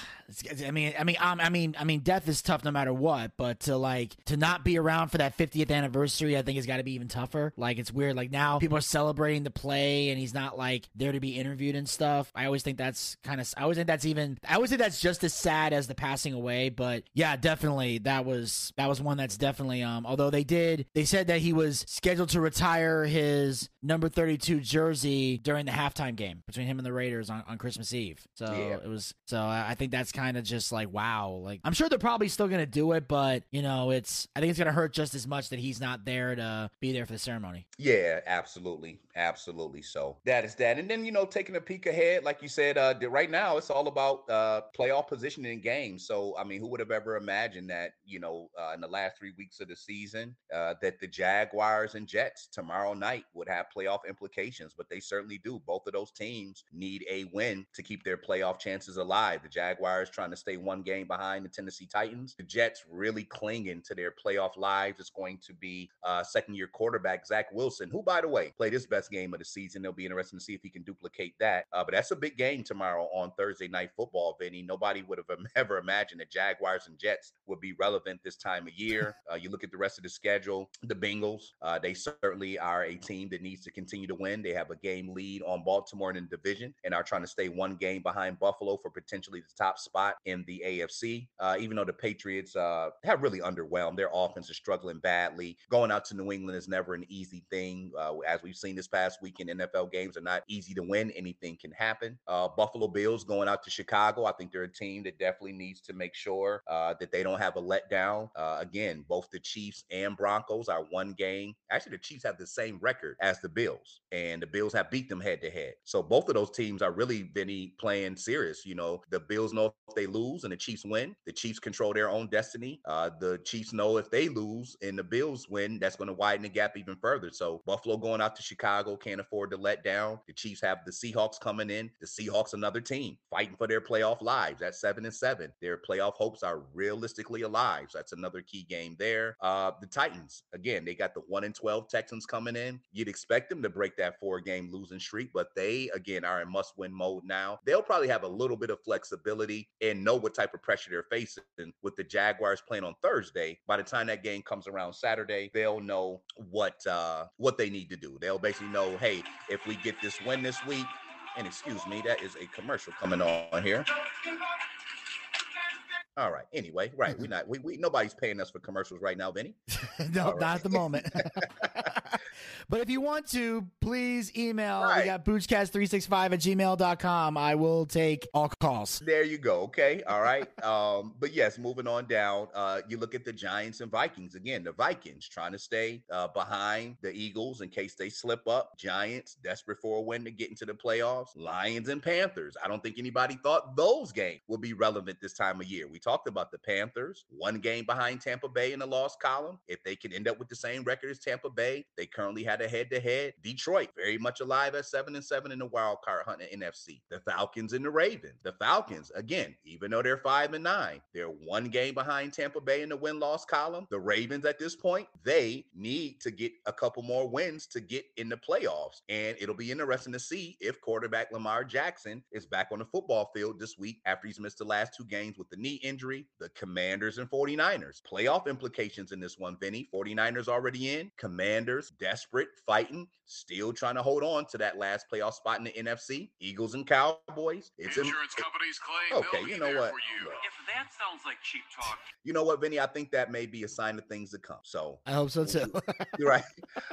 I mean I mean um, I mean I mean death is tough no matter what, but to like to not be around for that 50th anniversary I think it's got to be even tougher. Like it's weird like now people are celebrating the play and he's not like there to be interviewed and stuff. I always think that's kind of I always think that's even I always think that's just as sad as the passing away, but yeah, definitely that was that was one that's definitely um although they did they said that he was scheduled to retire his number 32 jersey during the halftime game between him and the Raiders on, on Christmas Eve. So Yeah. it was so I I think that's kind of just like wow, like I'm sure they're probably still going to do it, but you know, it's I think it's going to hurt just as much that he's not there to be there for the ceremony. Yeah, absolutely. Absolutely. So that is that. And then, you know, taking a peek ahead, like you said, uh, right now it's all about uh, playoff positioning in games. So, I mean, who would have ever imagined that, you know, uh, in the last three weeks of the season, uh, that the Jaguars and Jets tomorrow night would have playoff implications, but they certainly do. Both of those teams need a win to keep their playoff chances alive. The Jaguars trying to stay one game behind the Tennessee Titans. The Jets really clinging to their playoff lives. It's going to be uh, second year quarterback Zach Wilson, who, by the way, played his best game of the season. They'll be interested to see if he can duplicate that. Uh, but that's a big game tomorrow on Thursday night football, Vinny. Nobody would have (laughs) ever imagined that Jaguars and Jets would be relevant this time of year. (laughs) Uh, you look at the rest of the schedule, the Bengals, uh, they certainly are a team that needs to continue to win. They have a game lead on Baltimore in the division and are trying to stay one game behind Buffalo for potentially the top spot in the AFC. Uh, even though the Patriots uh, have really underwhelmed, their offense is struggling badly. Going out to New England is never an easy thing. Uh, as we've seen this past weekend. NFL games are not easy to win. Anything can happen. Uh, Buffalo Bills going out to Chicago. I think they're a team that definitely needs to make sure uh, that they don't have a letdown. Uh, again, both the Chiefs and Broncos are one game. Actually, the Chiefs have the same record as the Bills, and the Bills have beat them head to head. So both of those teams are really been playing serious. You know, the Bills know if they lose and the Chiefs win, the Chiefs control their own destiny. Uh, the Chiefs know if they lose and the Bills win, that's going to widen the gap even further. So Buffalo going out to Chicago can't afford to let down. The Chiefs have the Seahawks coming in. The Seahawks, another team fighting for their playoff lives at seven and seven. Their playoff hopes are realistically alive. So that's another key game there. Uh, the Titans, again, they got the one and 12 Texans coming in. You'd expect them to break that four game losing streak, but they, again, are in must win mode now. They'll probably have a little bit of flexibility and know what type of pressure they're facing with the Jaguars playing on Thursday. By the time that game comes around Saturday, they'll know what uh, what they need to do. They'll basically know, hey, if we get this win this week, and excuse me, that is a commercial coming on here. All right. Anyway, right. We're (laughs) not we, we nobody's paying us for commercials right now, Vinny. (laughs) no, right. not at the moment. (laughs) But if you want to, please email. Right. We got boochcast365 at gmail.com. I will take all calls. There you go. Okay. All right. (laughs) um, but yes, moving on down, uh, you look at the Giants and Vikings. Again, the Vikings trying to stay uh, behind the Eagles in case they slip up. Giants desperate for a win to get into the playoffs. Lions and Panthers. I don't think anybody thought those games would be relevant this time of year. We talked about the Panthers, one game behind Tampa Bay in the loss column. If they can end up with the same record as Tampa Bay, they currently have had a head to head. Detroit very much alive at seven and seven in the wild card hunt in NFC. The Falcons and the Ravens. The Falcons, again, even though they're five and nine, they're one game behind Tampa Bay in the win loss column. The Ravens at this point, they need to get a couple more wins to get in the playoffs. And it'll be interesting to see if quarterback Lamar Jackson is back on the football field this week after he's missed the last two games with the knee injury. The Commanders and 49ers. Playoff implications in this one, Vinny. 49ers already in. Commanders desperate fighting, still trying to hold on to that last playoff spot in the NFC. Eagles and Cowboys. It's insurance companies claim. Okay, you know what? You. If that sounds like cheap talk, you know what, Vinny? I think that may be a sign of things to come. So I hope so too. You're right. (laughs)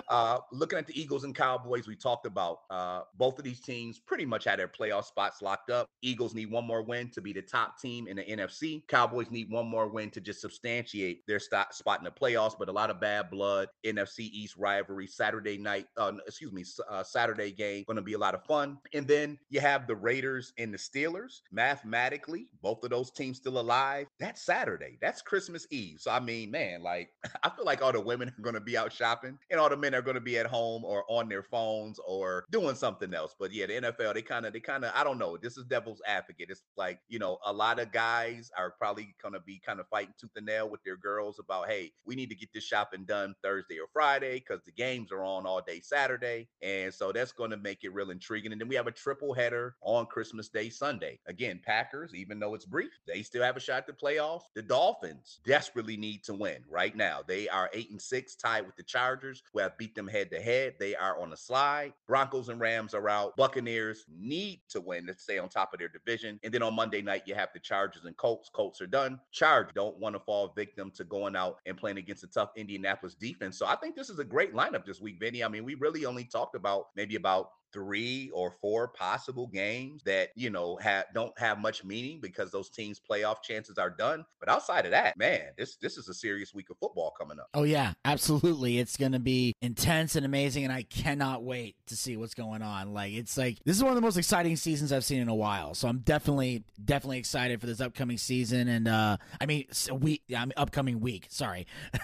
Uh, looking at the Eagles and Cowboys, we talked about uh, both of these teams pretty much had their playoff spots locked up. Eagles need one more win to be the top team in the NFC. Cowboys need one more win to just substantiate their st- spot in the playoffs. But a lot of bad blood, NFC East rivalry, Saturday Saturday night, uh, excuse me, uh, Saturday game. Going to be a lot of fun. And then you have the Raiders and the Steelers. Mathematically, both of those teams still alive. That's Saturday. That's Christmas Eve. So I mean, man, like (laughs) I feel like all the women are going to be out shopping, and all the men are going to be at home or on their phones or doing something else. But yeah, the NFL, they kind of, they kind of, I don't know. This is devil's advocate. It's like you know, a lot of guys are probably going to be kind of fighting tooth and nail with their girls about, hey, we need to get this shopping done Thursday or Friday because the games are on on all day Saturday. And so that's going to make it real intriguing. And then we have a triple header on Christmas Day Sunday. Again, Packers, even though it's brief, they still have a shot to playoffs. The Dolphins desperately need to win right now. They are eight and six, tied with the Chargers, who have beat them head to head. They are on a slide. Broncos and Rams are out. Buccaneers need to win to stay on top of their division. And then on Monday night, you have the Chargers and Colts. Colts are done. Chargers don't want to fall victim to going out and playing against a tough Indianapolis defense. So I think this is a great lineup this week, Vinny. I mean, we really only talked about maybe about three or four possible games that you know have don't have much meaning because those teams playoff chances are done. But outside of that man this this is a serious week of football coming up. Oh yeah absolutely. It's gonna be intense and amazing and i cannot wait to see what's going on. Like it's like this is one of the most exciting seasons i've seen in a while so i'm definitely definitely excited for this upcoming season and uh i mean week i mean upcoming week sorry (laughs)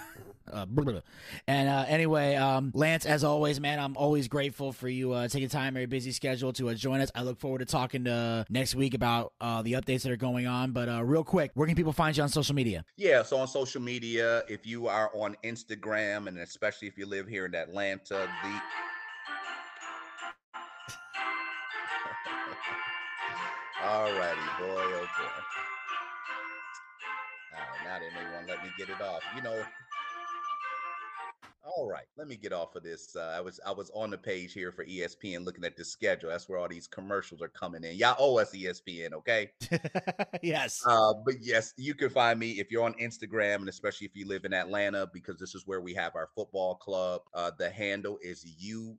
Uh, and uh, anyway, um, Lance, as always, man, I'm always grateful for you uh, taking time, very busy schedule to uh, join us. I look forward to talking to next week about uh, the updates that are going on. But uh, real quick, where can people find you on social media? Yeah, so on social media, if you are on Instagram, and especially if you live here in Atlanta, the (laughs) Alrighty, boy, oh boy. Now they may want to let me get it off. You know, all right, let me get off of this. Uh, I was I was on the page here for ESPN looking at the schedule. That's where all these commercials are coming in. Y'all owe us ESPN, okay? (laughs) yes. Uh, but yes, you can find me if you're on Instagram, and especially if you live in Atlanta, because this is where we have our football club. Uh, the handle is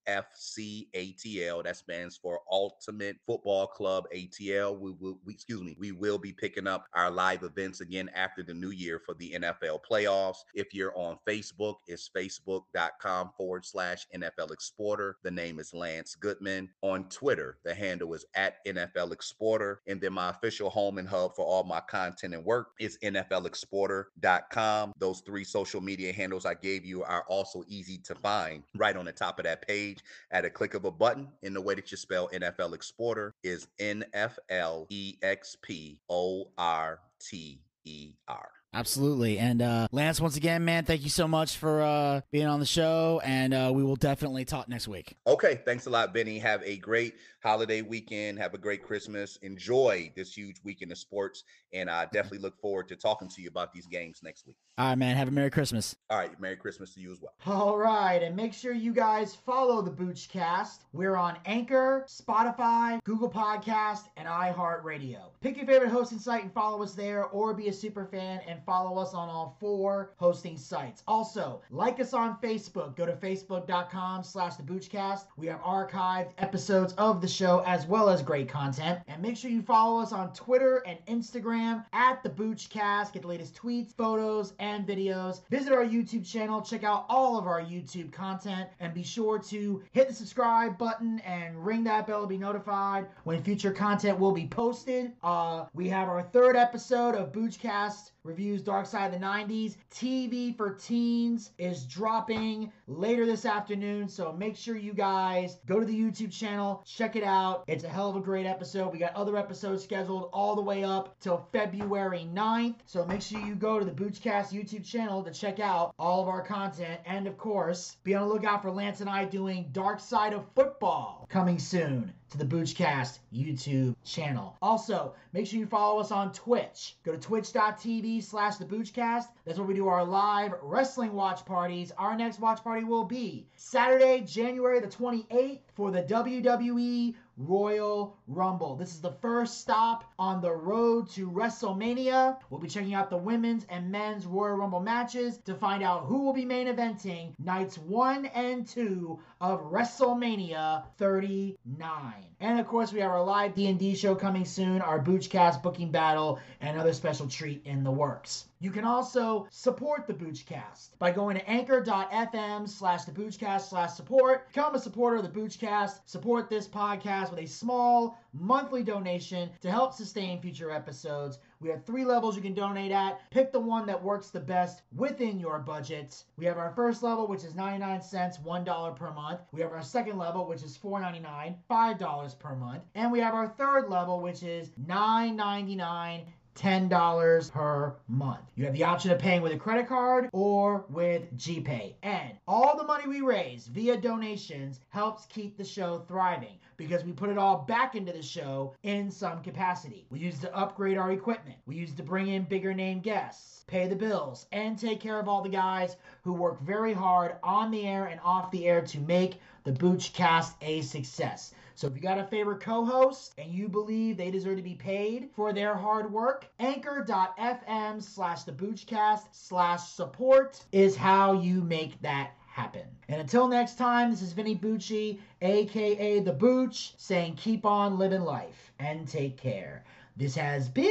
UFCATL. That stands for Ultimate Football Club ATL. We will, we, excuse me, we will be picking up our live events again after the new year for the NFL playoffs. If you're on Facebook, it's Facebook facebook.com forward slash NFL Exporter. The name is Lance Goodman. On Twitter, the handle is at NFL Exporter. And then my official home and hub for all my content and work is NFLExporter.com. Those three social media handles I gave you are also easy to find right on the top of that page at a click of a button. In the way that you spell NFL Exporter is N F L E X P O R T E R. Absolutely. And uh, Lance, once again, man, thank you so much for uh, being on the show. And uh, we will definitely talk next week. Okay. Thanks a lot, Benny. Have a great holiday weekend. Have a great Christmas. Enjoy this huge weekend of sports. And I (laughs) definitely look forward to talking to you about these games next week. All right, man. Have a Merry Christmas. All right. Merry Christmas to you as well. All right. And make sure you guys follow the Boochcast. We're on Anchor, Spotify, Google Podcast, and iHeartRadio. Pick your favorite hosting site and follow us there, or be a super fan and follow us on all four hosting sites. Also, like us on Facebook. Go to facebook.com slash the Boochcast. We have archived episodes of the show as well as great content. And make sure you follow us on Twitter and Instagram at the Boochcast. Get the latest tweets, photos, and videos. Visit our YouTube channel. Check out all of our YouTube content. And be sure to hit the subscribe button and ring that bell to be notified when future content will be posted. Uh, we have our third episode of Boochcast reviews Dark Side of the 90s. TV for Teens is dropping later this afternoon, so make sure you guys go to the YouTube channel, check it out. It's a hell of a great episode. We got other episodes scheduled all the way up till February 9th, so make sure you go to the Boochcast YouTube channel to check out all of our content. And of course, be on the lookout for Lance and I doing Dark Side of Football coming soon to the Boochcast YouTube channel. Also, make sure you follow us on Twitch. Go to twitch.tv slash the Boochcast. That's where we do our live wrestling watch parties. Our next watch party will be Saturday, January the 28th for the WWE Royal Rumble. This is the first stop on the road to WrestleMania. We'll be checking out the women's and men's Royal Rumble matches to find out who will be main eventing nights 1 and 2 of WrestleMania 39. And of course, we have our live D&D show coming soon, our Boochcast booking battle, and another special treat in the works. You can also support the Boochcast by going to anchor.fm slash the Boochcast slash support. Become a supporter of the Boochcast. Support this podcast with a small monthly donation to help sustain future episodes. We have three levels you can donate at. Pick the one that works the best within your budget. We have our first level, which is 99 cents, $1 per month. We have our second level, which is $4.99, $5 per month. And we have our third level, which is $9.99 $10 per month. You have the option of paying with a credit card or with GPay. And all the money we raise via donations helps keep the show thriving because we put it all back into the show in some capacity. We use to upgrade our equipment. We use to bring in bigger name guests, pay the bills, and take care of all the guys who work very hard on the air and off the air to make the Boochcast a success. So if you got a favorite co-host and you believe they deserve to be paid for their hard work, anchor.fm slash the Boochcast slash support is how you make that happen. And until next time, this is Vinny Bucci, aka The Booch, saying keep on living life and take care. This has been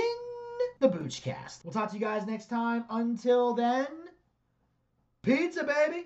the Boochcast. We'll talk to you guys next time. Until then, pizza, baby!